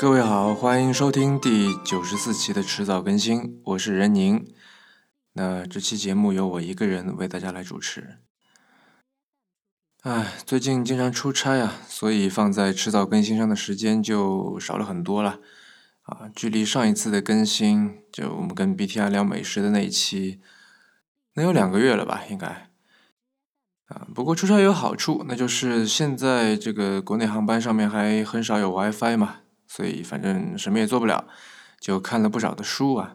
各位好，欢迎收听第九十四期的迟早更新，我是任宁。那这期节目由我一个人为大家来主持。唉，最近经常出差啊，所以放在迟早更新上的时间就少了很多了。啊，距离上一次的更新，就我们跟 BTR 聊美食的那一期，能有两个月了吧？应该。啊，不过出差有好处，那就是现在这个国内航班上面还很少有 WiFi 嘛。所以反正什么也做不了，就看了不少的书啊。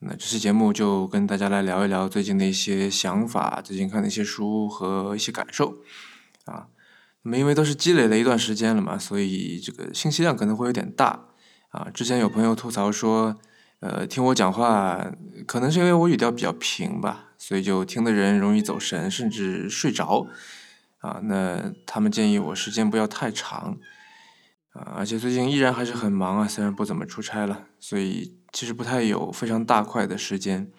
那这期节目就跟大家来聊一聊最近的一些想法，最近看的一些书和一些感受啊。那么因为都是积累了一段时间了嘛，所以这个信息量可能会有点大啊。之前有朋友吐槽说，呃，听我讲话可能是因为我语调比较平吧，所以就听的人容易走神，甚至睡着啊。那他们建议我时间不要太长。啊，而且最近依然还是很忙啊，虽然不怎么出差了，所以其实不太有非常大块的时间。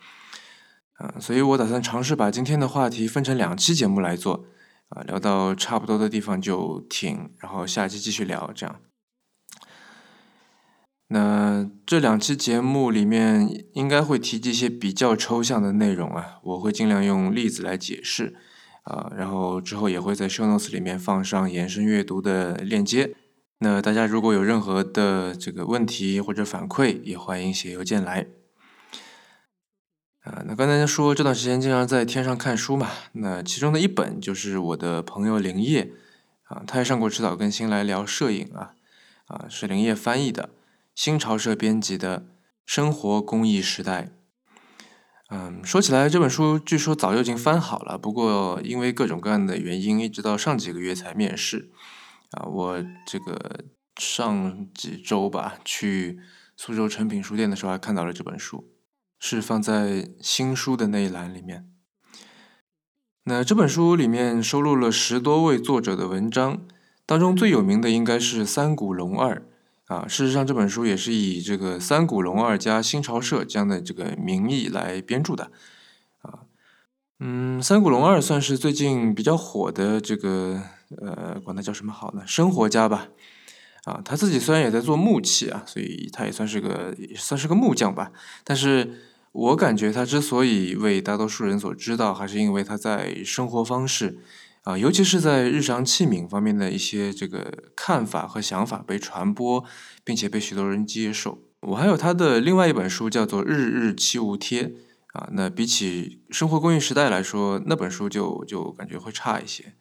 啊，所以我打算尝试把今天的话题分成两期节目来做，啊，聊到差不多的地方就停，然后下期继续聊，这样。那这两期节目里面应该会提及一些比较抽象的内容啊，我会尽量用例子来解释，啊，然后之后也会在 show notes 里面放上延伸阅读的链接。那大家如果有任何的这个问题或者反馈，也欢迎写邮件来。啊，那刚才说这段时间经常在天上看书嘛，那其中的一本就是我的朋友林业，啊，他也上过迟早更新来聊摄影啊，啊，是林业翻译的，新潮社编辑的《生活工艺时代》。嗯，说起来这本书据说早就已经翻好了，不过因为各种各样的原因，一直到上几个月才面世。啊，我这个上几周吧，去苏州诚品书店的时候，还看到了这本书，是放在新书的那一栏里面。那这本书里面收录了十多位作者的文章，当中最有名的应该是三谷龙二啊。事实上，这本书也是以这个三谷龙二加新潮社这样的这个名义来编著的。嗯，三谷龙二算是最近比较火的这个。呃，管他叫什么好呢？生活家吧，啊，他自己虽然也在做木器啊，所以他也算是个算是个木匠吧。但是我感觉他之所以为大多数人所知道，还是因为他在生活方式啊，尤其是在日常器皿方面的一些这个看法和想法被传播，并且被许多人接受。我还有他的另外一本书叫做《日日七无贴》啊，那比起《生活公寓时代》来说，那本书就就感觉会差一些。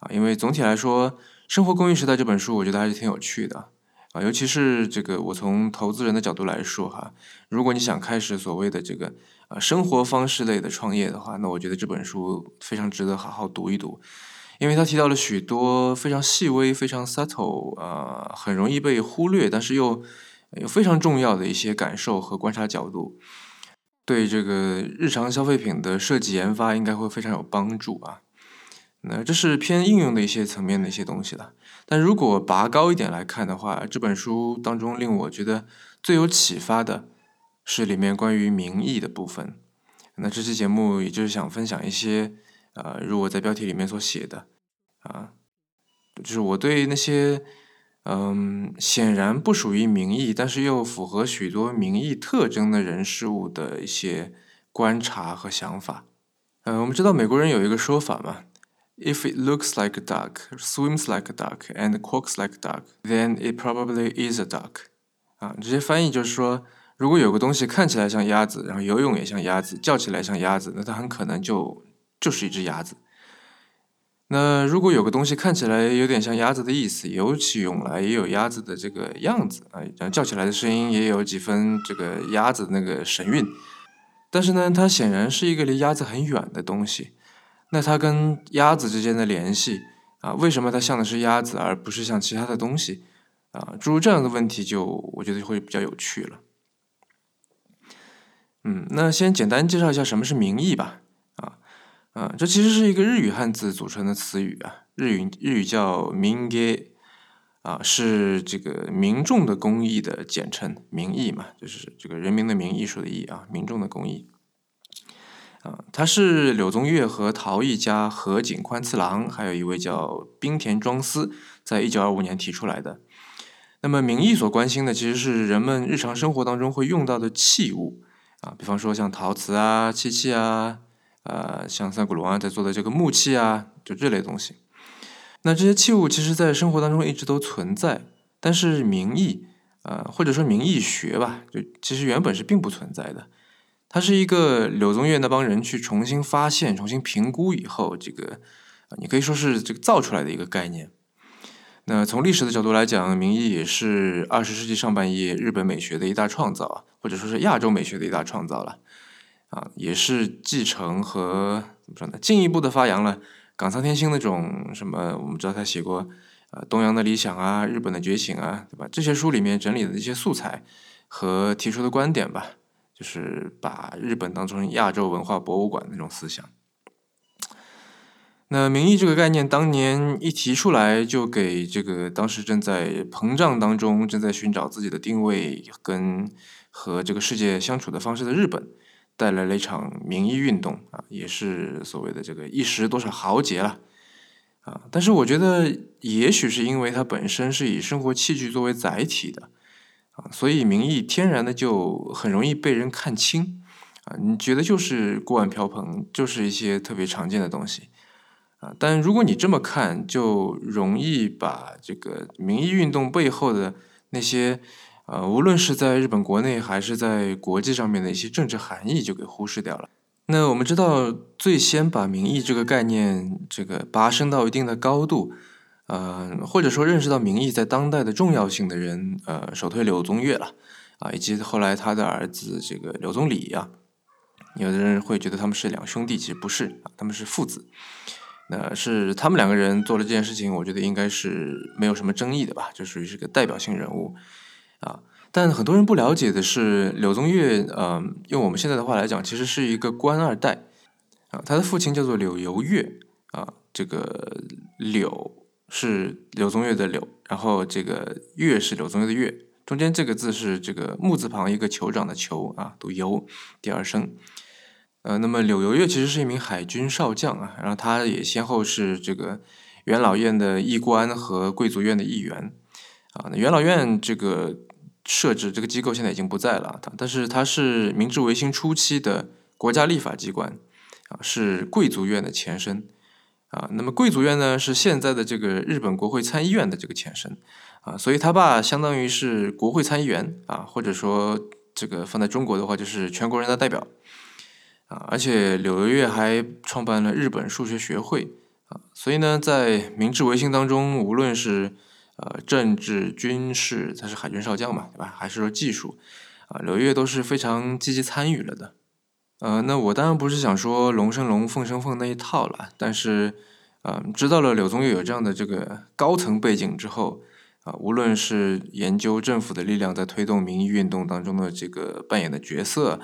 啊，因为总体来说，《生活公寓时代》这本书，我觉得还是挺有趣的啊。尤其是这个，我从投资人的角度来说哈，如果你想开始所谓的这个啊生活方式类的创业的话，那我觉得这本书非常值得好好读一读，因为他提到了许多非常细微、非常 subtle 啊，很容易被忽略，但是又有非常重要的一些感受和观察角度，对这个日常消费品的设计研发应该会非常有帮助啊。那这是偏应用的一些层面的一些东西了，但如果拔高一点来看的话，这本书当中令我觉得最有启发的是里面关于民意的部分。那这期节目也就是想分享一些，呃，如我在标题里面所写的，啊，就是我对那些，嗯，显然不属于名义，但是又符合许多名义特征的人事物的一些观察和想法。呃，我们知道美国人有一个说法嘛。If it looks like a duck, swims like a duck, and quacks like a duck, then it probably is a duck. 啊，直接翻译就是说，如果有个东西看起来像鸭子，然后游泳也像鸭子，叫起来像鸭子，那它很可能就就是一只鸭子。那如果有个东西看起来有点像鸭子的意思，游起泳来也有鸭子的这个样子啊，然后叫起来的声音也有几分这个鸭子那个神韵，但是呢，它显然是一个离鸭子很远的东西。那它跟鸭子之间的联系啊，为什么它像的是鸭子而不是像其他的东西啊？诸如这样的问题，就我觉得会比较有趣了。嗯，那先简单介绍一下什么是名义吧。啊，这其实是一个日语汉字组成的词语啊，日语日语叫民给啊，是这个民众的公益的简称，民意嘛，就是这个人民的民艺术的艺啊，民众的公益。啊，他是柳宗悦和陶艺家河井宽次郎，还有一位叫冰田庄司，在一九二五年提出来的。那么民意所关心的其实是人们日常生活当中会用到的器物啊，比方说像陶瓷啊、漆器啊，呃，像三谷龙啊在做的这个木器啊，就这类东西。那这些器物其实在生活当中一直都存在，但是名义，呃，或者说名义学吧，就其实原本是并不存在的。它是一个柳宗悦那帮人去重新发现、重新评估以后，这个你可以说是这个造出来的一个概念。那从历史的角度来讲，名义也是二十世纪上半叶日本美学的一大创造，或者说是亚洲美学的一大创造了。啊，也是继承和怎么说呢？进一步的发扬了冈仓天心那种什么，我们知道他写过呃东洋的理想啊、日本的觉醒啊，对吧？这些书里面整理的一些素材和提出的观点吧。就是把日本当成亚洲文化博物馆那种思想。那名义这个概念当年一提出来，就给这个当时正在膨胀当中、正在寻找自己的定位跟和这个世界相处的方式的日本，带来了一场民意运动啊，也是所谓的这个一时多少豪杰了啊。但是我觉得，也许是因为它本身是以生活器具作为载体的。啊，所以名义天然的就很容易被人看清，啊，你觉得就是锅碗瓢盆，就是一些特别常见的东西，啊，但如果你这么看，就容易把这个民意运动背后的那些，呃，无论是在日本国内还是在国际上面的一些政治含义就给忽视掉了。那我们知道，最先把民意这个概念这个拔升到一定的高度。呃，或者说认识到民意在当代的重要性的人，呃，首推柳宗悦了，啊，以及后来他的儿子这个柳宗理呀，有的人会觉得他们是两兄弟，其实不是啊，他们是父子，那是他们两个人做了这件事情，我觉得应该是没有什么争议的吧，就属于是个代表性人物，啊，但很多人不了解的是，柳宗悦，嗯，用我们现在的话来讲，其实是一个官二代，啊，他的父亲叫做柳游月，啊，这个柳。是柳宗悦的柳，然后这个月是柳宗悦的月，中间这个字是这个木字旁一个酋长的酋啊，读游第二声。呃，那么柳游月其实是一名海军少将啊，然后他也先后是这个元老院的议官和贵族院的议员啊。那元老院这个设置这个机构现在已经不在了，但是它是明治维新初期的国家立法机关啊，是贵族院的前身。啊，那么贵族院呢是现在的这个日本国会参议院的这个前身，啊，所以他爸相当于是国会参议员啊，或者说这个放在中国的话就是全国人大代表，啊，而且柳游月还创办了日本数学学会，啊，所以呢，在明治维新当中，无论是呃政治、军事，他是海军少将嘛，对吧？还是说技术，啊，柳月都是非常积极参与了的。呃，那我当然不是想说龙生龙，凤生凤那一套了，但是，呃，知道了柳宗悦有这样的这个高层背景之后，啊，无论是研究政府的力量在推动民意运动当中的这个扮演的角色，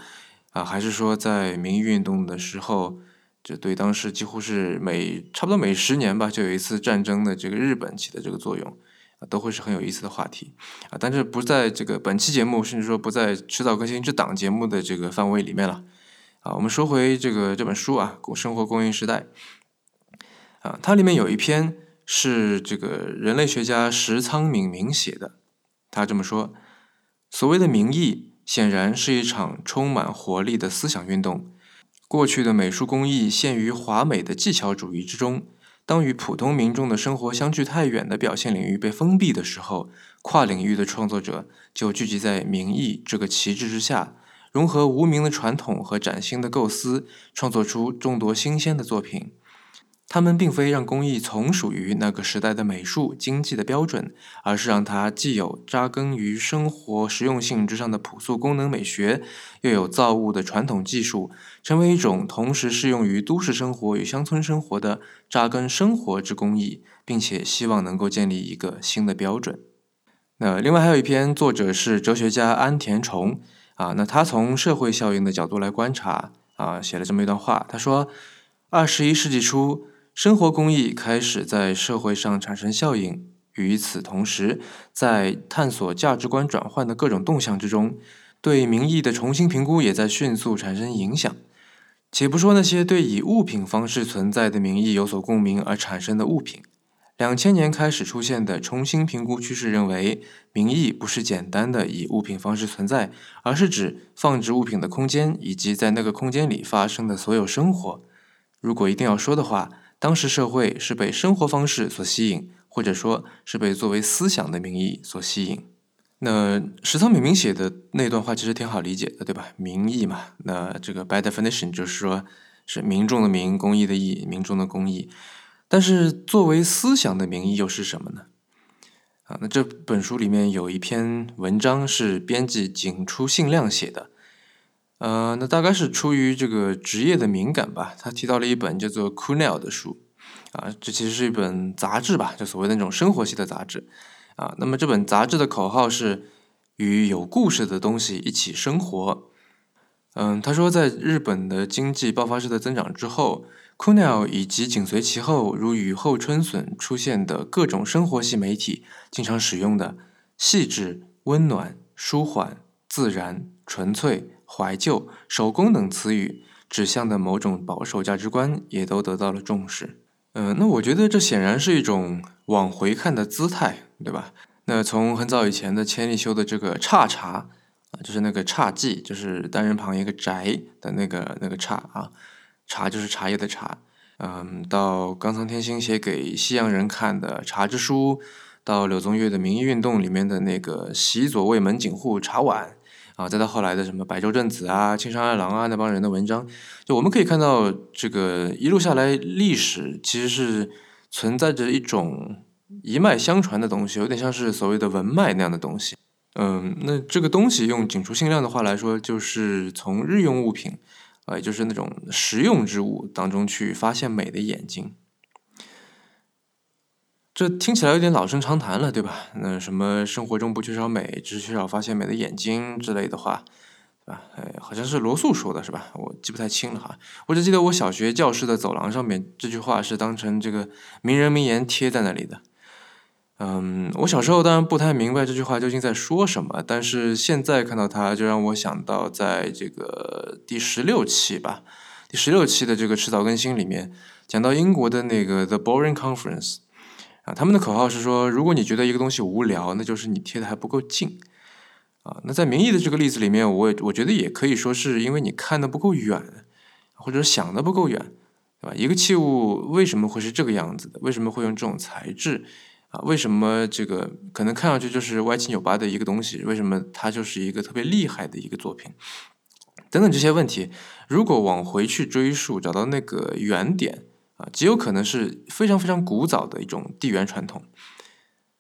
啊，还是说在民意运动的时候，这对当时几乎是每差不多每十年吧就有一次战争的这个日本起的这个作用，都会是很有意思的话题，啊，但是不在这个本期节目，甚至说不在迟早更新这档节目的这个范围里面了。啊，我们说回这个这本书啊，《生活供应时代》啊，它里面有一篇是这个人类学家石仓敏明写的。他这么说：所谓的民意，显然是一场充满活力的思想运动。过去的美术工艺陷于华美的技巧主义之中，当与普通民众的生活相距太远的表现领域被封闭的时候，跨领域的创作者就聚集在民意这个旗帜之下。融合无名的传统和崭新的构思，创作出众多新鲜的作品。他们并非让工艺从属于那个时代的美术经济的标准，而是让它既有扎根于生活实用性之上的朴素功能美学，又有造物的传统技术，成为一种同时适用于都市生活与乡村生活的扎根生活之工艺，并且希望能够建立一个新的标准。那另外还有一篇，作者是哲学家安田崇。啊，那他从社会效应的角度来观察，啊，写了这么一段话。他说，二十一世纪初，生活工艺开始在社会上产生效应，与此同时，在探索价值观转换的各种动向之中，对民意的重新评估也在迅速产生影响。且不说那些对以物品方式存在的民意有所共鸣而产生的物品，两千年开始出现的重新评估趋势认为，名义不是简单的以物品方式存在，而是指放置物品的空间以及在那个空间里发生的所有生活。如果一定要说的话，当时社会是被生活方式所吸引，或者说是被作为思想的名义所吸引。那石仓敏明写的那段话其实挺好理解的，对吧？名义嘛，那这个 by definition 就是说是民众的民，公益的义，民众的公益。但是作为思想的名义又是什么呢？啊，那这本书里面有一篇文章是编辑井出信亮写的，呃，那大概是出于这个职业的敏感吧，他提到了一本叫做《c o o n e l 的书，啊，这其实是一本杂志吧，就所谓的那种生活系的杂志，啊，那么这本杂志的口号是与有故事的东西一起生活，嗯，他说在日本的经济爆发式的增长之后。c o n e l 以及紧随其后如雨后春笋出现的各种生活系媒体，经常使用的“细致、温暖、舒缓、自然、纯粹、怀旧、手工”等词语，指向的某种保守价值观，也都得到了重视。嗯，那我觉得这显然是一种往回看的姿态，对吧？那从很早以前的千利休的这个差茶啊，就是那个侘寂，就是单人旁一个宅的那个那个侘啊。茶就是茶叶的茶，嗯，到冈仓天心写给西洋人看的《茶之书》，到柳宗悦的民意运动里面的那个洗左卫门井户茶碗，啊，再到后来的什么百周正子啊、青山二郎啊那帮人的文章，就我们可以看到，这个一路下来，历史其实是存在着一种一脉相传的东西，有点像是所谓的文脉那样的东西。嗯，那这个东西用井出信亮的话来说，就是从日用物品。啊，也就是那种实用之物当中去发现美的眼睛，这听起来有点老生常谈了，对吧？那什么生活中不缺少美，只是缺少发现美的眼睛之类的话，对吧？哎，好像是罗素说的，是吧？我记不太清了哈。我只记得我小学教室的走廊上面这句话是当成这个名人名言贴在那里的。嗯，我小时候当然不太明白这句话究竟在说什么，但是现在看到它，就让我想到在这个第十六期吧，第十六期的这个迟早更新里面讲到英国的那个 The Boring Conference，啊，他们的口号是说，如果你觉得一个东西无聊，那就是你贴的还不够近，啊，那在民意的这个例子里面，我我觉得也可以说是因为你看的不够远，或者想的不够远，对吧？一个器物为什么会是这个样子的？为什么会用这种材质？啊，为什么这个可能看上去就是歪七扭八的一个东西？为什么它就是一个特别厉害的一个作品？等等这些问题，如果往回去追溯，找到那个原点啊，极有可能是非常非常古早的一种地缘传统。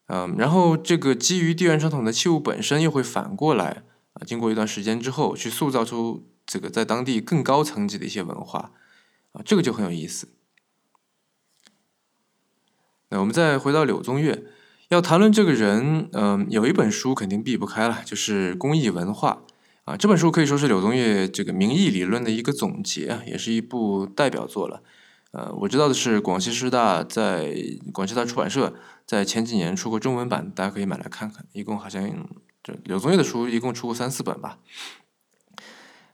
嗯，然后这个基于地缘传统的器物本身又会反过来啊，经过一段时间之后，去塑造出这个在当地更高层级的一些文化啊，这个就很有意思。那我们再回到柳宗悦，要谈论这个人，嗯，有一本书肯定避不开了，就是《公益文化》啊。这本书可以说是柳宗悦这个民意理论的一个总结啊，也是一部代表作了。呃，我知道的是，广西师大在广西大出版社在前几年出过中文版，大家可以买来看看。一共好像这柳宗悦的书一共出过三四本吧。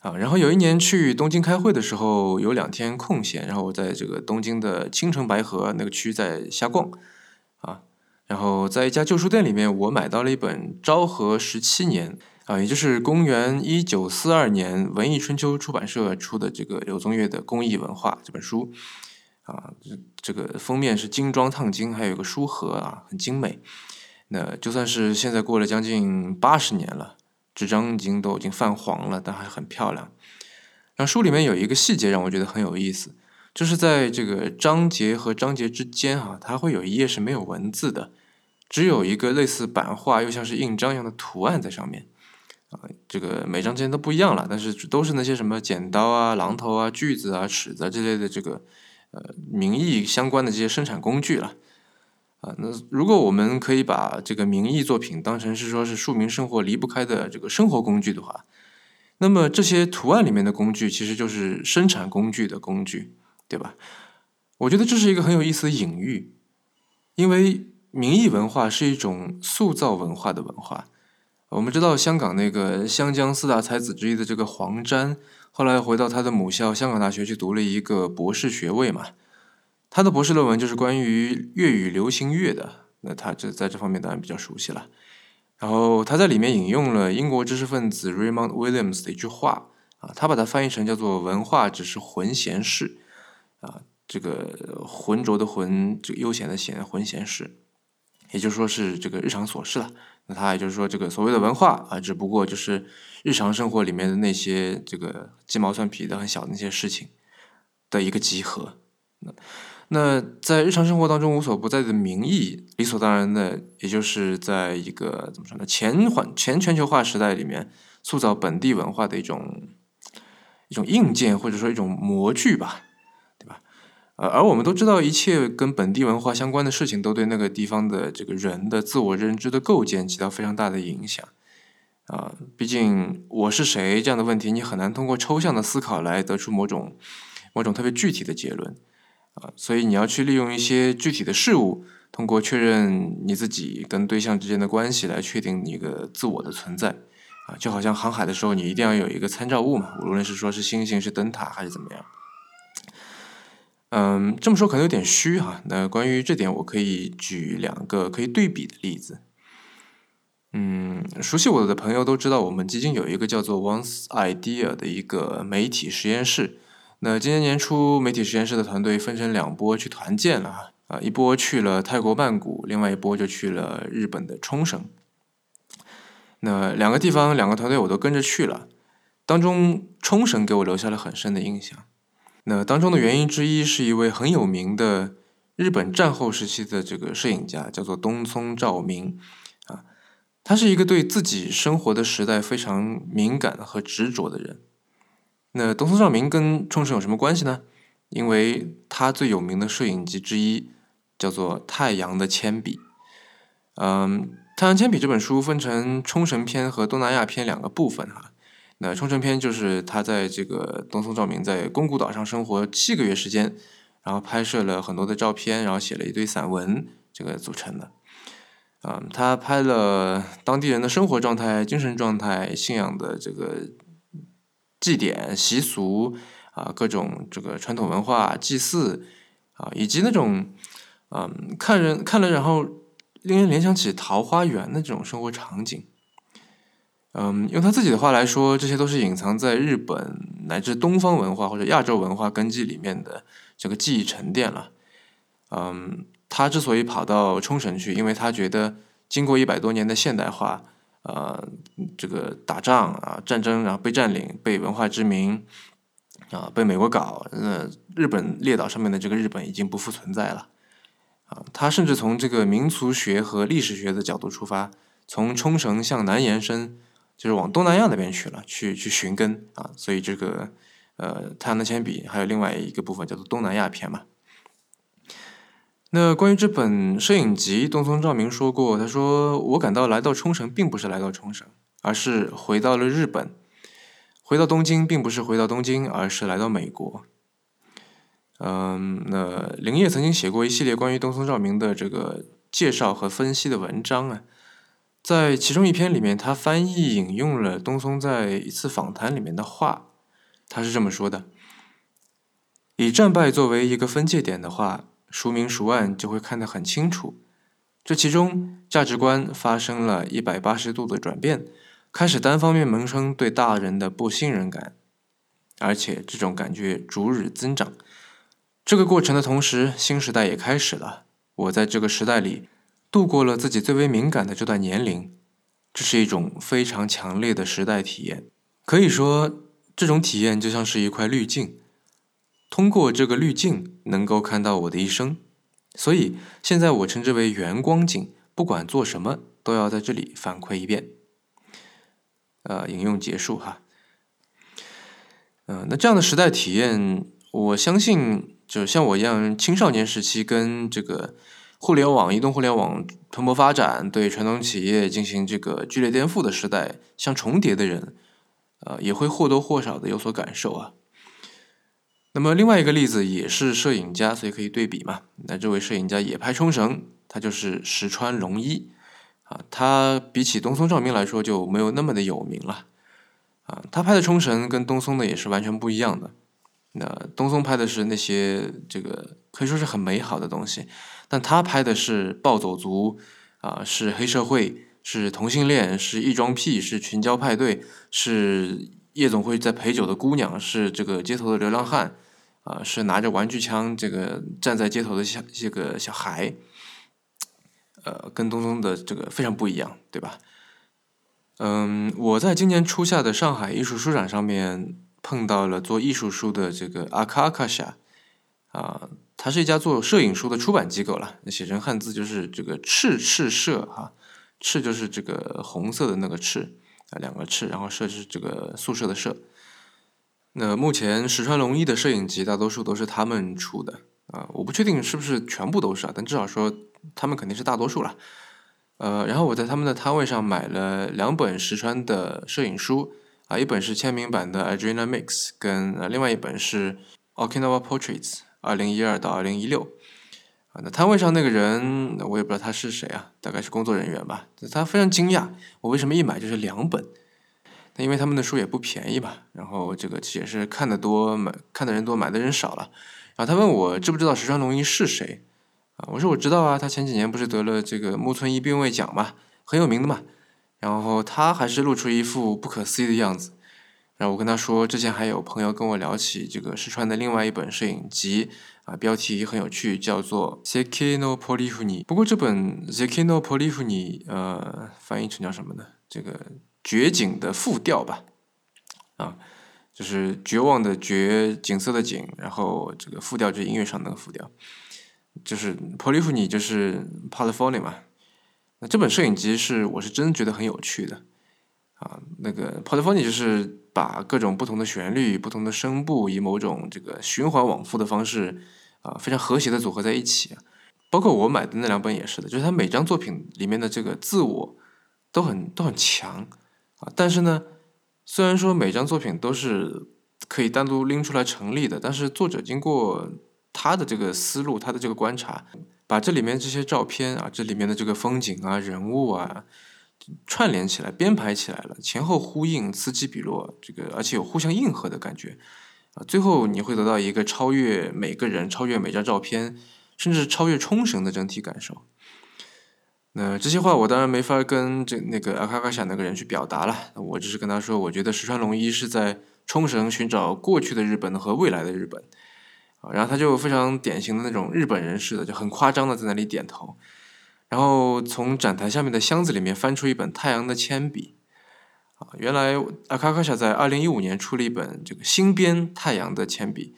啊，然后有一年去东京开会的时候，有两天空闲，然后我在这个东京的青城白河那个区在瞎逛，啊，然后在一家旧书店里面，我买到了一本昭和十七年，啊，也就是公元一九四二年文艺春秋出版社出的这个柳宗悦的《公益文化》这本书，啊，这这个封面是精装烫金，还有一个书盒啊，很精美。那就算是现在过了将近八十年了。纸张已经都已经泛黄了，但还很漂亮。然后书里面有一个细节让我觉得很有意思，就是在这个章节和章节之间啊，它会有一页是没有文字的，只有一个类似版画又像是印章一样的图案在上面。啊，这个每章之间都不一样了，但是都是那些什么剪刀啊、榔头啊、锯子啊、尺子之类的这个呃名义相关的这些生产工具了。啊，那如果我们可以把这个名义作品当成是说是庶民生活离不开的这个生活工具的话，那么这些图案里面的工具其实就是生产工具的工具，对吧？我觉得这是一个很有意思的隐喻，因为名义文化是一种塑造文化的文化。我们知道香港那个湘江四大才子之一的这个黄沾，后来回到他的母校香港大学去读了一个博士学位嘛。他的博士论文就是关于粤语流行乐的，那他这在这方面当然比较熟悉了。然后他在里面引用了英国知识分子 Raymond Williams 的一句话啊，他把它翻译成叫做“文化只是浑闲事”，啊，这个浑浊的浑，这个悠闲的闲，浑闲事，也就是说是这个日常琐事了。那他也就是说，这个所谓的文化啊，只不过就是日常生活里面的那些这个鸡毛蒜皮的很小的那些事情的一个集合。那。那在日常生活当中无所不在的名义，理所当然的，也就是在一个怎么说呢？前环前全球化时代里面，塑造本地文化的一种一种硬件或者说一种模具吧，对吧？呃，而我们都知道，一切跟本地文化相关的事情，都对那个地方的这个人的自我认知的构建起到非常大的影响。啊，毕竟我是谁这样的问题，你很难通过抽象的思考来得出某种某种特别具体的结论。啊，所以你要去利用一些具体的事物，通过确认你自己跟对象之间的关系来确定一个自我的存在。啊，就好像航海的时候，你一定要有一个参照物嘛，无论是说是星星、是灯塔还是怎么样。嗯，这么说可能有点虚哈。那关于这点，我可以举两个可以对比的例子。嗯，熟悉我的朋友都知道，我们基金有一个叫做 Once Idea 的一个媒体实验室。那今年年初，媒体实验室的团队分成两波去团建了啊，一波去了泰国曼谷，另外一波就去了日本的冲绳。那两个地方，两个团队我都跟着去了。当中，冲绳给我留下了很深的印象。那当中的原因之一是一位很有名的日本战后时期的这个摄影家，叫做东松照明啊。他是一个对自己生活的时代非常敏感和执着的人。那东松照明跟冲绳有什么关系呢？因为他最有名的摄影集之一叫做《太阳的铅笔》。嗯，《太阳铅笔》这本书分成冲绳篇和东南亚篇两个部分哈。那冲绳篇就是他在这个东松照明在宫古岛上生活七个月时间，然后拍摄了很多的照片，然后写了一堆散文，这个组成的。嗯，他拍了当地人的生活状态、精神状态、信仰的这个。祭典习俗啊，各种这个传统文化祭祀啊，以及那种嗯，看人看了然后令人联想起桃花源的这种生活场景。嗯，用他自己的话来说，这些都是隐藏在日本乃至东方文化或者亚洲文化根基里面的这个记忆沉淀了。嗯，他之所以跑到冲绳去，因为他觉得经过一百多年的现代化。呃，这个打仗啊，战争，然后被占领，被文化殖民，啊，被美国搞，那日本列岛上面的这个日本已经不复存在了，啊，他甚至从这个民俗学和历史学的角度出发，从冲绳向南延伸，就是往东南亚那边去了，去去寻根啊，所以这个呃，太阳的铅笔还有另外一个部分叫做东南亚篇嘛。那关于这本摄影集，东松照明说过，他说：“我感到来到冲绳并不是来到冲绳，而是回到了日本；回到东京并不是回到东京，而是来到美国。”嗯，那林业曾经写过一系列关于东松照明的这个介绍和分析的文章啊，在其中一篇里面，他翻译引用了东松在一次访谈里面的话，他是这么说的：“以战败作为一个分界点的话。”孰明孰暗就会看得很清楚，这其中价值观发生了一百八十度的转变，开始单方面萌生对大人的不信任感，而且这种感觉逐日增长。这个过程的同时，新时代也开始了。我在这个时代里度过了自己最为敏感的这段年龄，这是一种非常强烈的时代体验。可以说，这种体验就像是一块滤镜。通过这个滤镜，能够看到我的一生，所以现在我称之为圆光镜。不管做什么，都要在这里反馈一遍。呃，引用结束哈。嗯，那这样的时代体验，我相信，就像我一样，青少年时期跟这个互联网、移动互联网蓬勃发展，对传统企业进行这个剧烈颠覆的时代相重叠的人，呃，也会或多或少的有所感受啊。那么另外一个例子也是摄影家，所以可以对比嘛。那这位摄影家也拍冲绳，他就是石川龙一啊。他比起东松照明来说就没有那么的有名了啊。他拍的冲绳跟东松的也是完全不一样的那东松拍的是那些这个可以说是很美好的东西，但他拍的是暴走族啊，是黑社会，是同性恋，是异装癖，是群交派对，是夜总会在陪酒的姑娘，是这个街头的流浪汉，啊，是拿着玩具枪这个站在街头的小这个小孩，呃，跟东东的这个非常不一样，对吧？嗯，我在今年初夏的上海艺术书展上面碰到了做艺术书的这个阿卡阿卡夏，啊，它是一家做摄影书的出版机构了。写成汉字就是这个赤赤社哈，赤就是这个红色的那个赤啊，两个赤，然后社是这个宿舍的社。那目前石川龙一的摄影集大多数都是他们出的啊，我不确定是不是全部都是啊，但至少说他们肯定是大多数了。呃，然后我在他们的摊位上买了两本石川的摄影书啊，一本是签名版的《Adriana Mix》，跟呃另外一本是《Okinawa Portraits》，二零一二到二零一六。啊，那摊位上那个人我也不知道他是谁啊，大概是工作人员吧。他非常惊讶，我为什么一买就是两本？那因为他们的书也不便宜嘛，然后这个也是看的多，买看的人多，买的人少了。然后他问我知不知道石川龙一是谁？啊，我说我知道啊，他前几年不是得了这个木村一兵卫奖嘛，很有名的嘛。然后他还是露出一副不可思议的样子。然后我跟他说，之前还有朋友跟我聊起这个石川的另外一本摄影集，啊，标题很有趣，叫做《Zeki no Polifuni》。不过这本《Zeki no Polifuni》呃，翻译成叫什么呢？这个绝景的复调吧，啊，就是绝望的绝，景色的景，然后这个复调就是音乐上那个复调。就是 Polyphony，就是 Polyphony 嘛。那这本摄影集是我是真觉得很有趣的啊。那个 Polyphony 就是把各种不同的旋律、不同的声部以某种这个循环往复的方式啊，非常和谐的组合在一起。包括我买的那两本也是的，就是它每张作品里面的这个自我都很都很强啊。但是呢，虽然说每张作品都是可以单独拎出来成立的，但是作者经过。他的这个思路，他的这个观察，把这里面这些照片啊，这里面的这个风景啊、人物啊，串联起来、编排起来了，前后呼应、此起彼落，这个而且有互相应和的感觉啊。最后你会得到一个超越每个人、超越每张照片，甚至超越冲绳的整体感受。那这些话我当然没法跟这那个阿卡卡夏那个人去表达了，我只是跟他说，我觉得石川龙一是在冲绳寻找过去的日本和未来的日本。啊然后他就非常典型的那种日本人似的，就很夸张的在那里点头，然后从展台下面的箱子里面翻出一本太阳的铅笔，啊，原来阿卡卡夏在二零一五年出了一本这个新编太阳的铅笔，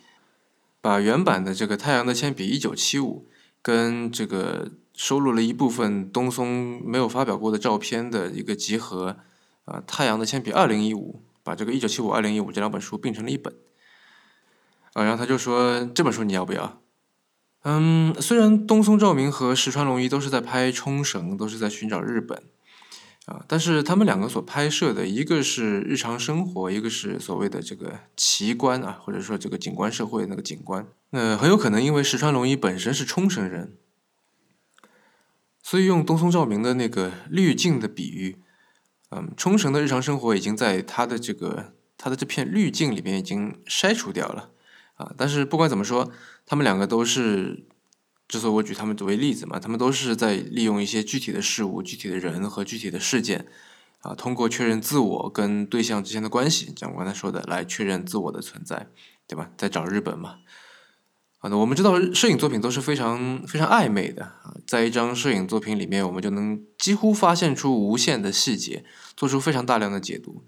把原版的这个太阳的铅笔一九七五跟这个收录了一部分东松没有发表过的照片的一个集合，啊，太阳的铅笔二零一五把这个一九七五二零一五这两本书并成了一本。啊，然后他就说这本书你要不要？嗯，虽然东松照明和石川龙一都是在拍冲绳，都是在寻找日本，啊，但是他们两个所拍摄的一个是日常生活，一个是所谓的这个奇观啊，或者说这个景观社会那个景观。那很有可能因为石川龙一本身是冲绳人，所以用东松照明的那个滤镜的比喻，嗯，冲绳的日常生活已经在他的这个他的这片滤镜里面已经筛除掉了。啊，但是不管怎么说，他们两个都是，之所以我举他们作为例子嘛，他们都是在利用一些具体的事物、具体的人和具体的事件，啊，通过确认自我跟对象之间的关系，像我刚才说的，来确认自我的存在，对吧？在找日本嘛。啊，那我们知道，摄影作品都是非常非常暧昧的啊，在一张摄影作品里面，我们就能几乎发现出无限的细节，做出非常大量的解读。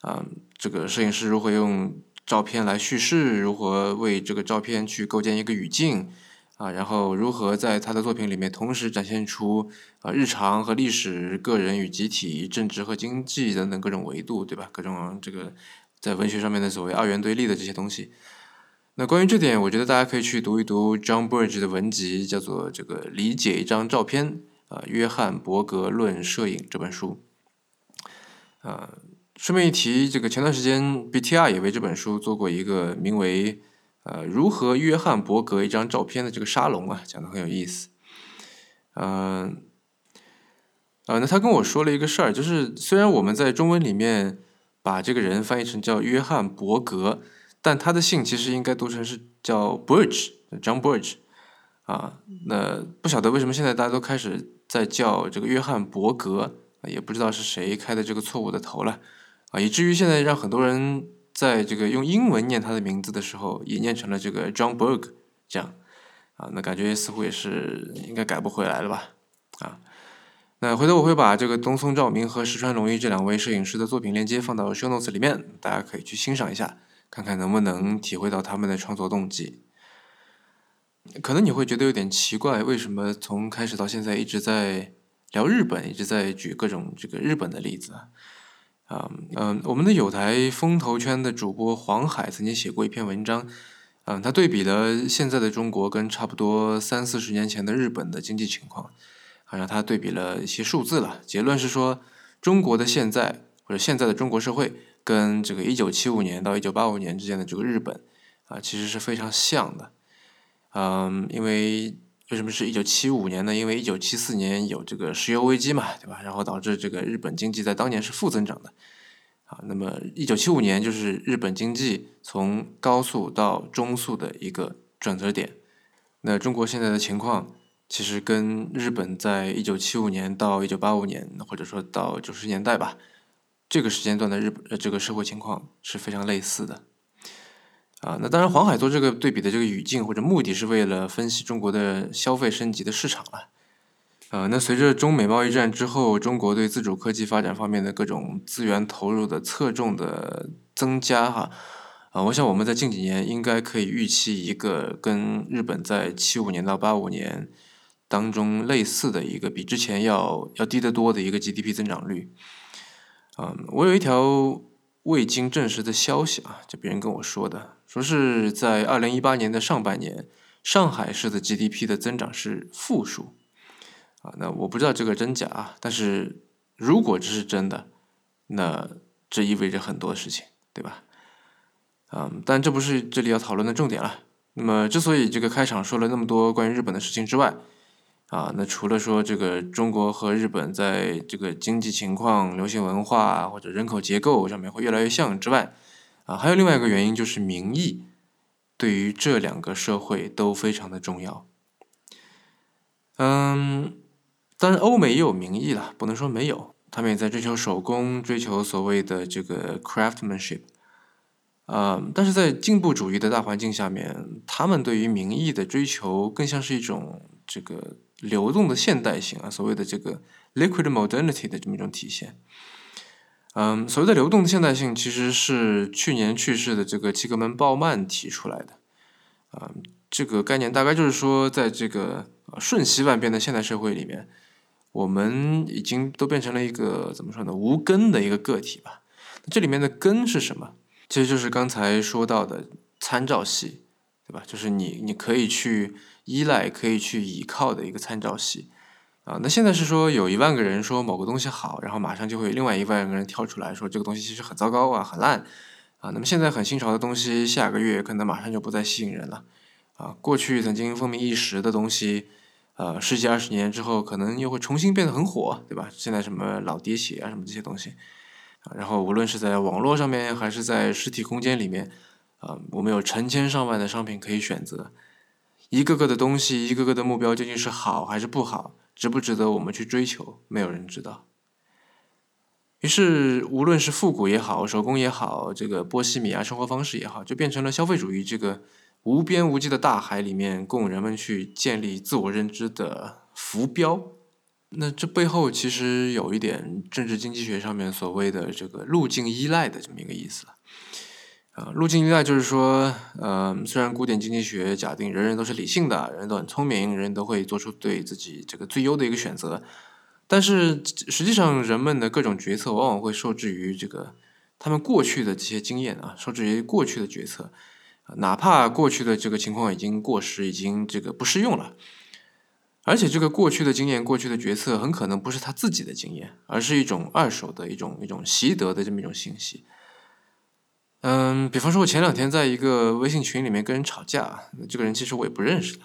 啊，这个摄影师如何用？照片来叙事，如何为这个照片去构建一个语境啊？然后如何在他的作品里面同时展现出啊日常和历史、个人与集体、政治和经济等等各种维度，对吧？各种这个在文学上面的所谓二元对立的这些东西。那关于这点，我觉得大家可以去读一读 John Burge 的文集，叫做《这个理解一张照片》啊，《约翰伯格论摄影》这本书啊。顺便一提，这个前段时间 BTR 也为这本书做过一个名为“呃如何约翰伯格一张照片”的这个沙龙啊，讲的很有意思。嗯，呃，那他跟我说了一个事儿，就是虽然我们在中文里面把这个人翻译成叫约翰伯格，但他的姓其实应该读成是叫 Burge，John Burge，啊，那不晓得为什么现在大家都开始在叫这个约翰伯格，也不知道是谁开的这个错误的头了，啊，以至于现在让很多人在这个用英文念他的名字的时候，也念成了这个 John Berg 这样，啊，那感觉似乎也是应该改不回来了吧，啊。那回头我会把这个东松照明和石川龙一这两位摄影师的作品链接放到 show notes 里面，大家可以去欣赏一下，看看能不能体会到他们的创作动机。可能你会觉得有点奇怪，为什么从开始到现在一直在聊日本，一直在举各种这个日本的例子啊？啊嗯，我们的有台风投圈的主播黄海曾经写过一篇文章，嗯，他对比了现在的中国跟差不多三四十年前的日本的经济情况。好像他对比了一些数字了，结论是说，中国的现在或者现在的中国社会跟这个一九七五年到一九八五年之间的这个日本啊，其实是非常像的。嗯，因为为什么是一九七五年呢？因为一九七四年有这个石油危机嘛，对吧？然后导致这个日本经济在当年是负增长的。啊，那么一九七五年就是日本经济从高速到中速的一个转折点。那中国现在的情况。其实跟日本在一九七五年到一九八五年，或者说到九十年代吧，这个时间段的日本呃这个社会情况是非常类似的。啊，那当然黄海做这个对比的这个语境或者目的是为了分析中国的消费升级的市场了。呃，那随着中美贸易战之后，中国对自主科技发展方面的各种资源投入的侧重的增加，哈。啊，我想我们在近几年应该可以预期一个跟日本在七五年到八五年。当中类似的一个比之前要要低得多的一个 GDP 增长率，嗯，我有一条未经证实的消息啊，就别人跟我说的，说是在二零一八年的上半年，上海市的 GDP 的增长是负数，啊，那我不知道这个真假啊，但是如果这是真的，那这意味着很多事情，对吧？嗯，但这不是这里要讨论的重点了。那么，之所以这个开场说了那么多关于日本的事情之外，啊，那除了说这个中国和日本在这个经济情况、流行文化或者人口结构上面会越来越像之外，啊，还有另外一个原因就是民意对于这两个社会都非常的重要。嗯，当然欧美也有民意了，不能说没有，他们也在追求手工，追求所谓的这个 craftsmanship。嗯，但是在进步主义的大环境下面，他们对于民意的追求更像是一种这个。流动的现代性啊，所谓的这个 liquid modernity 的这么一种体现。嗯，所谓的流动的现代性，其实是去年去世的这个齐格门鲍曼提出来的。啊，这个概念大概就是说，在这个瞬息万变的现代社会里面，我们已经都变成了一个怎么说呢，无根的一个个体吧。这里面的根是什么？其实就是刚才说到的参照系，对吧？就是你你可以去。依赖可以去倚靠的一个参照系啊，那现在是说有一万个人说某个东西好，然后马上就会另外一万个人跳出来说这个东西其实很糟糕啊，很烂啊。那么现在很新潮的东西，下个月可能马上就不再吸引人了啊。过去曾经风靡一时的东西，呃，十几二十年之后可能又会重新变得很火，对吧？现在什么老爹鞋啊，什么这些东西啊，然后无论是在网络上面还是在实体空间里面啊，我们有成千上万的商品可以选择。一个个的东西，一个个的目标究竟是好还是不好，值不值得我们去追求，没有人知道。于是，无论是复古也好，手工也好，这个波西米亚生活方式也好，就变成了消费主义这个无边无际的大海里面供人们去建立自我认知的浮标。那这背后其实有一点政治经济学上面所谓的这个路径依赖的这么一个意思。啊，路径依赖就是说，呃，虽然古典经济学假定人人都是理性的，人人都很聪明，人人都会做出对自己这个最优的一个选择，但是实际上人们的各种决策往往会受制于这个他们过去的这些经验啊，受制于过去的决策，哪怕过去的这个情况已经过时，已经这个不适用了，而且这个过去的经验、过去的决策很可能不是他自己的经验，而是一种二手的一种一种习得的这么一种信息。嗯，比方说，我前两天在一个微信群里面跟人吵架，这个人其实我也不认识的。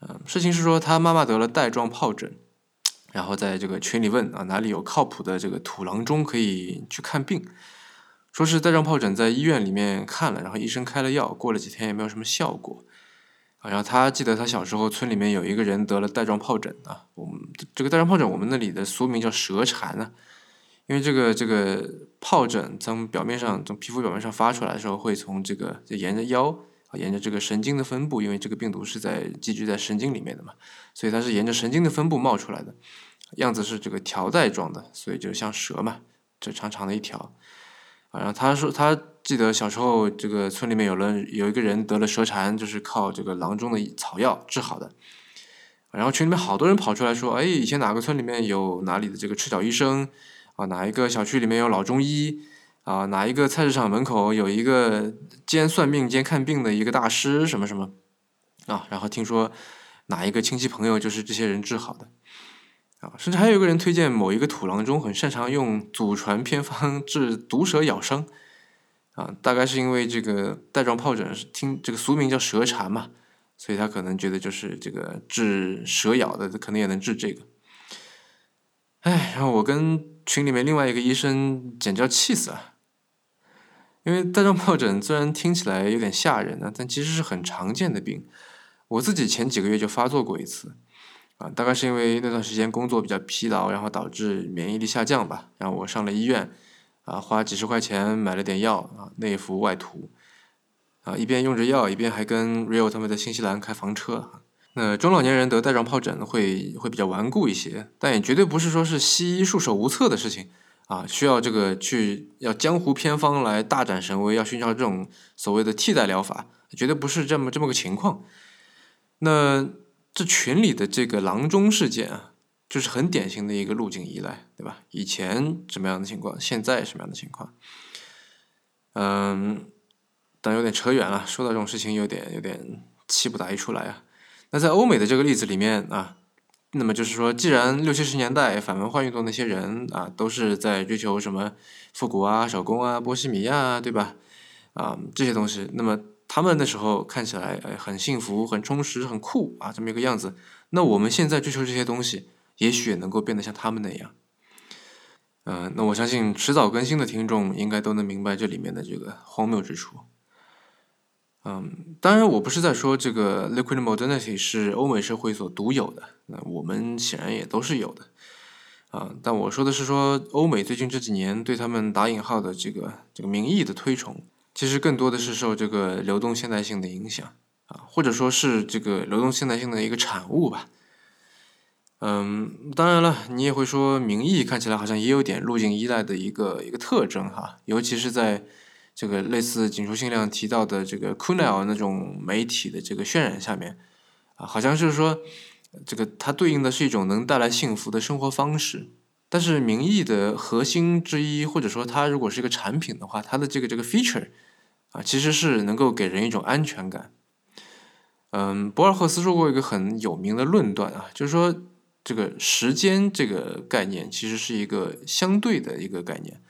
嗯，事情是说他妈妈得了带状疱疹，然后在这个群里问啊哪里有靠谱的这个土郎中可以去看病。说是带状疱疹在医院里面看了，然后医生开了药，过了几天也没有什么效果。然后他记得他小时候村里面有一个人得了带状疱疹啊，我们这个带状疱疹我们那里的俗名叫蛇缠呢，因为这个这个疱疹从表面上从皮肤表面上发出来的时候，会从这个就沿着腰啊沿着这个神经的分布，因为这个病毒是在寄居在神经里面的嘛，所以它是沿着神经的分布冒出来的，样子是这个条带状的，所以就像蛇嘛，这长长的一条。啊，然后他说他记得小时候这个村里面有人有一个人得了蛇缠，就是靠这个郎中的草药治好的。然后群里面好多人跑出来说，哎，以前哪个村里面有哪里的这个赤脚医生啊？哪一个小区里面有老中医啊？哪一个菜市场门口有一个兼算命兼看病的一个大师什么什么啊？然后听说哪一个亲戚朋友就是这些人治好的。啊，甚至还有一个人推荐某一个土郎中很擅长用祖传偏方治毒蛇咬伤，啊，大概是因为这个带状疱疹是听这个俗名叫蛇缠嘛，所以他可能觉得就是这个治蛇咬的可能也能治这个。哎，然后我跟群里面另外一个医生简直要气死了，因为带状疱疹虽然听起来有点吓人呢，但其实是很常见的病，我自己前几个月就发作过一次。啊，大概是因为那段时间工作比较疲劳，然后导致免疫力下降吧。然后我上了医院，啊，花几十块钱买了点药，啊，内服外涂，啊，一边用着药，一边还跟 Rio 他们在新西兰开房车。那中老年人得带状疱疹会会比较顽固一些，但也绝对不是说是西医束手无策的事情啊，需要这个去要江湖偏方来大展神威，要寻找这种所谓的替代疗法，绝对不是这么这么个情况。那。这群里的这个郎中事件啊，就是很典型的一个路径依赖，对吧？以前什么样的情况，现在什么样的情况？嗯，但有点扯远了。说到这种事情，有点有点气不打一处来啊。那在欧美的这个例子里面啊，那么就是说，既然六七十年代反文化运动那些人啊，都是在追求什么复古啊、手工啊、波西米亚啊，对吧？啊，这些东西，那么。他们那时候看起来哎很幸福、很充实、很酷啊，这么一个样子。那我们现在追求这些东西，也许也能够变得像他们那样。嗯，那我相信迟早更新的听众应该都能明白这里面的这个荒谬之处。嗯，当然我不是在说这个 liquid modernity 是欧美社会所独有的，那我们显然也都是有的。啊，但我说的是说欧美最近这几年对他们打引号的这个这个民意的推崇。其实更多的是受这个流动现代性的影响啊，或者说是这个流动现代性的一个产物吧。嗯，当然了，你也会说民意看起来好像也有点路径依赖的一个一个特征哈，尤其是在这个类似锦书信亮提到的这个 Kunal 那种媒体的这个渲染下面啊，好像是说这个它对应的是一种能带来幸福的生活方式。但是名义的核心之一，或者说它如果是一个产品的话，它的这个这个 feature。啊，其实是能够给人一种安全感。嗯，博尔赫斯说过一个很有名的论断啊，就是说这个时间这个概念其实是一个相对的一个概念，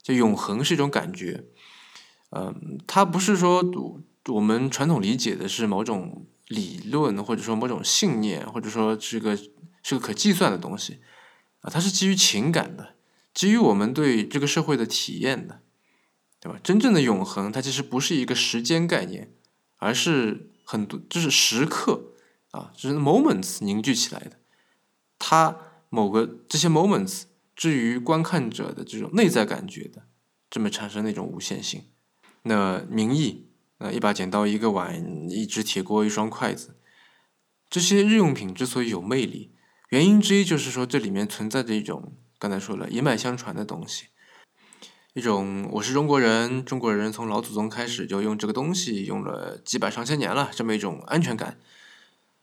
就永恒是一种感觉。嗯，它不是说我们传统理解的是某种理论，或者说某种信念，或者说是个是个可计算的东西啊，它是基于情感的，基于我们对这个社会的体验的。对吧？真正的永恒，它其实不是一个时间概念，而是很多，就是时刻啊，就是 moments 凝聚起来的。它某个这些 moments，至于观看者的这种内在感觉的，这么产生那种无限性。那名义，那一把剪刀，一个碗，一只铁锅，一双筷子，这些日用品之所以有魅力，原因之一就是说这里面存在着一种刚才说了一脉相传的东西。一种我是中国人，中国人从老祖宗开始就用这个东西，用了几百上千年了，这么一种安全感，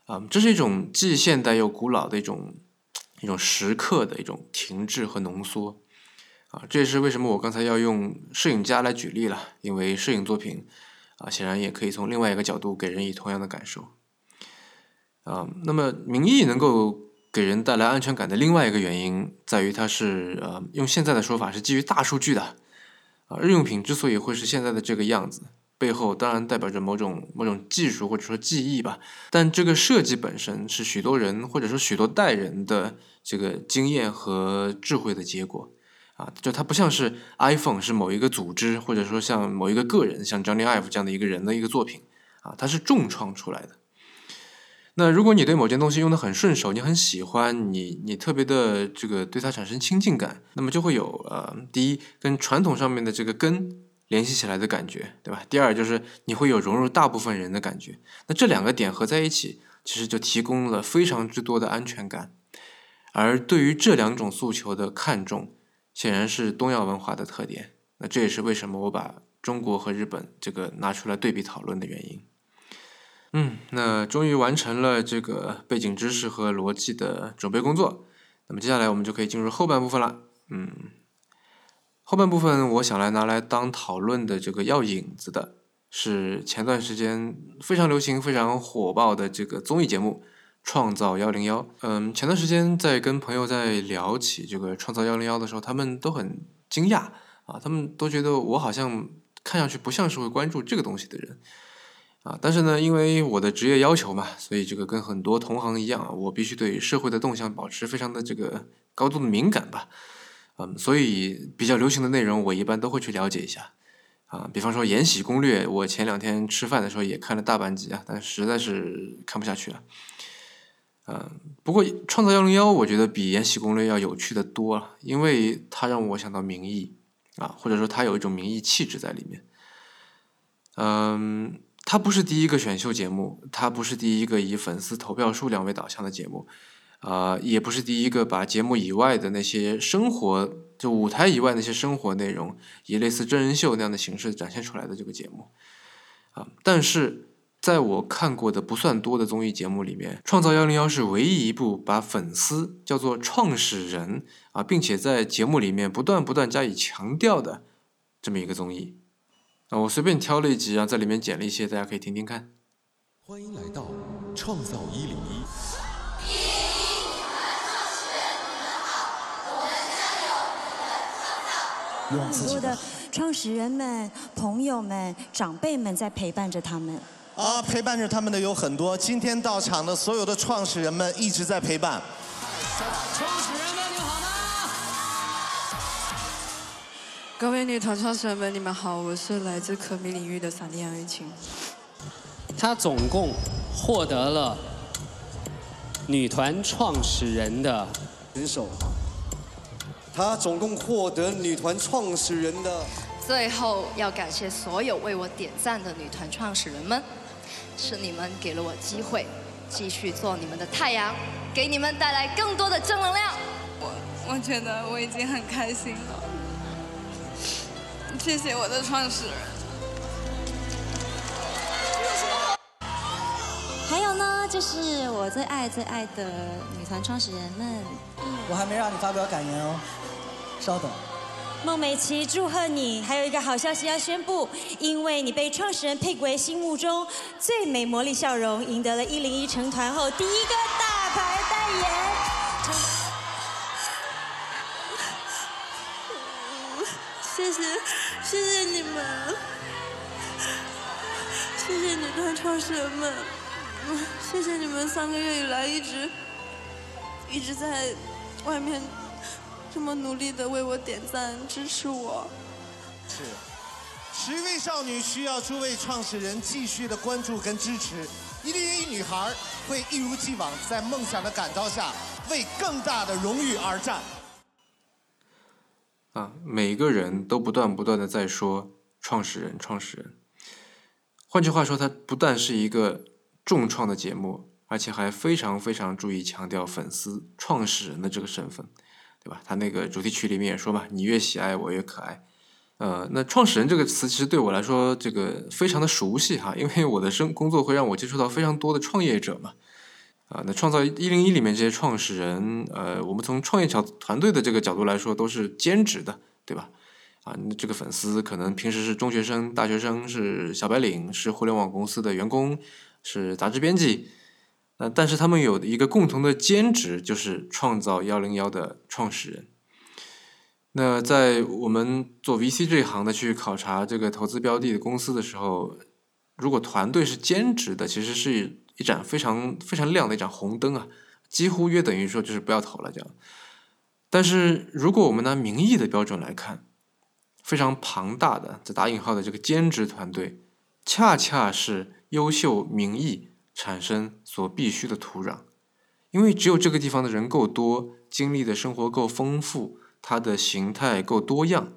啊，这是一种既现代又古老的一种一种时刻的一种停滞和浓缩，啊，这也是为什么我刚才要用摄影家来举例了，因为摄影作品啊，显然也可以从另外一个角度给人以同样的感受，啊，那么民意能够。给人带来安全感的另外一个原因在于，它是呃，用现在的说法是基于大数据的。啊，日用品之所以会是现在的这个样子，背后当然代表着某种某种技术或者说技艺吧。但这个设计本身是许多人或者说许多代人的这个经验和智慧的结果。啊，就它不像是 iPhone 是某一个组织，或者说像某一个个人，像 Johnny Ive 这样的一个人的一个作品啊，它是重创出来的。那如果你对某件东西用的很顺手，你很喜欢，你你特别的这个对它产生亲近感，那么就会有呃，第一跟传统上面的这个根联系起来的感觉，对吧？第二就是你会有融入大部分人的感觉。那这两个点合在一起，其实就提供了非常之多的安全感。而对于这两种诉求的看重，显然是东亚文化的特点。那这也是为什么我把中国和日本这个拿出来对比讨论的原因。嗯，那终于完成了这个背景知识和逻辑的准备工作。那么接下来我们就可以进入后半部分了。嗯，后半部分我想来拿来当讨论的这个要引子的是前段时间非常流行、非常火爆的这个综艺节目《创造幺零幺》。嗯，前段时间在跟朋友在聊起这个《创造幺零幺》的时候，他们都很惊讶啊，他们都觉得我好像看上去不像是会关注这个东西的人。啊，但是呢，因为我的职业要求嘛，所以这个跟很多同行一样啊，我必须对社会的动向保持非常的这个高度的敏感吧，嗯，所以比较流行的内容我一般都会去了解一下，啊，比方说《延禧攻略》，我前两天吃饭的时候也看了大半集啊，但实在是看不下去了，嗯，不过《创造幺零幺》我觉得比《延禧攻略》要有趣的多了，因为它让我想到民意啊，或者说它有一种民意气质在里面，嗯。它不是第一个选秀节目，它不是第一个以粉丝投票数量为导向的节目，啊，也不是第一个把节目以外的那些生活，就舞台以外那些生活内容，以类似真人秀那样的形式展现出来的这个节目，啊，但是在我看过的不算多的综艺节目里面，《创造幺零幺》是唯一一部把粉丝叫做创始人啊，并且在节目里面不断不断加以强调的这么一个综艺。啊，我随便挑了一集啊，在里面剪了一些，大家可以听听看。欢迎来到创造一零一。很多的创始人们、朋友们、长辈们在陪伴着他们。啊，陪伴着他们的有很多。今天到场的所有的创始人们一直在陪伴。创始人们，你好吗各位女团创始人们，你们好，我是来自可米领域的闪电杨玉晴。她总共获得了女团创始人的人手，她总共获得女团创始人的。最后要感谢所有为我点赞的女团创始人们，是你们给了我机会，继续做你们的太阳，给你们带来更多的正能量。我我觉得我已经很开心了。谢谢我的创始人。还有呢，就是我最爱最爱的女团创始人们。我还没让你发表感言哦，稍等。孟美岐，祝贺你！还有一个好消息要宣布，因为你被创始人佩为心目中最美魔力笑容，赢得了一零一成团后第一个大牌代言。谢谢。谢谢你们，谢谢女团创始人们，谢谢你们三个月以来一直一直在外面这么努力的为我点赞支持我。是，十位少女需要诸位创始人继续的关注跟支持。一零一女孩会一如既往在梦想的感召下为更大的荣誉而战。啊，每个人都不断不断的在说创始人，创始人。换句话说，它不但是一个重创的节目，而且还非常非常注意强调粉丝创始人的这个身份，对吧？他那个主题曲里面也说嘛，你越喜爱我越可爱。呃，那创始人这个词其实对我来说，这个非常的熟悉哈，因为我的生工作会让我接触到非常多的创业者嘛。啊，那创造一零一里面这些创始人，呃，我们从创业小团队的这个角度来说，都是兼职的，对吧？啊，这个粉丝可能平时是中学生、大学生，是小白领，是互联网公司的员工，是杂志编辑，呃，但是他们有一个共同的兼职，就是创造幺零幺的创始人。那在我们做 VC 这一行的去考察这个投资标的的公司的时候，如果团队是兼职的，其实是。一盏非常非常亮的一盏红灯啊，几乎约等于说就是不要投了这样。但是如果我们拿名义的标准来看，非常庞大的（这打引号的）这个兼职团队，恰恰是优秀名义产生所必须的土壤。因为只有这个地方的人够多，经历的生活够丰富，它的形态够多样，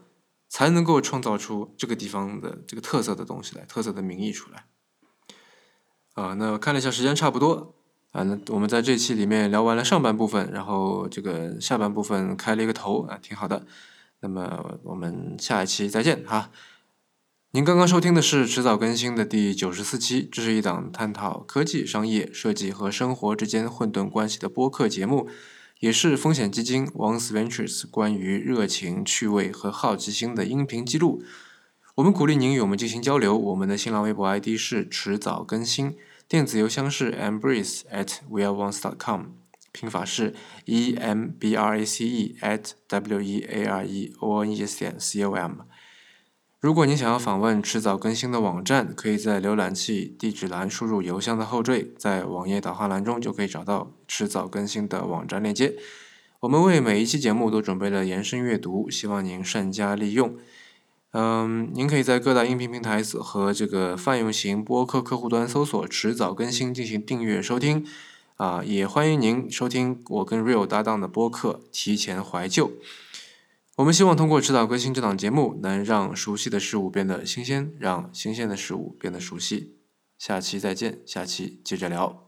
才能够创造出这个地方的这个特色的东西来，特色的名义出来。啊，那看了一下时间差不多。啊，那我们在这期里面聊完了上半部分，然后这个下半部分开了一个头啊，挺好的。那么我们下一期再见哈。您刚刚收听的是迟早更新的第九十四期，这是一档探讨科技、商业、设计和生活之间混沌关系的播客节目，也是风险基金 Once Ventures 关于热情、趣味和好奇心的音频记录。我们鼓励您与我们进行交流，我们的新浪微博 ID 是迟早更新。电子邮箱是 embrace at weareones.com，拼法是 e m b r a c e at w e a r e o n e s 点 c o m。如果您想要访问迟早更新的网站，可以在浏览器地址栏输入邮箱的后缀，在网页导航栏中就可以找到迟早更新的网站链接。我们为每一期节目都准备了延伸阅读，希望您善加利用。嗯，您可以在各大音频平台和这个泛用型播客客户端搜索“迟早更新”进行订阅收听，啊，也欢迎您收听我跟 Real 搭档的播客《提前怀旧》。我们希望通过指导更新这档节目，能让熟悉的事物变得新鲜，让新鲜的事物变得熟悉。下期再见，下期接着聊。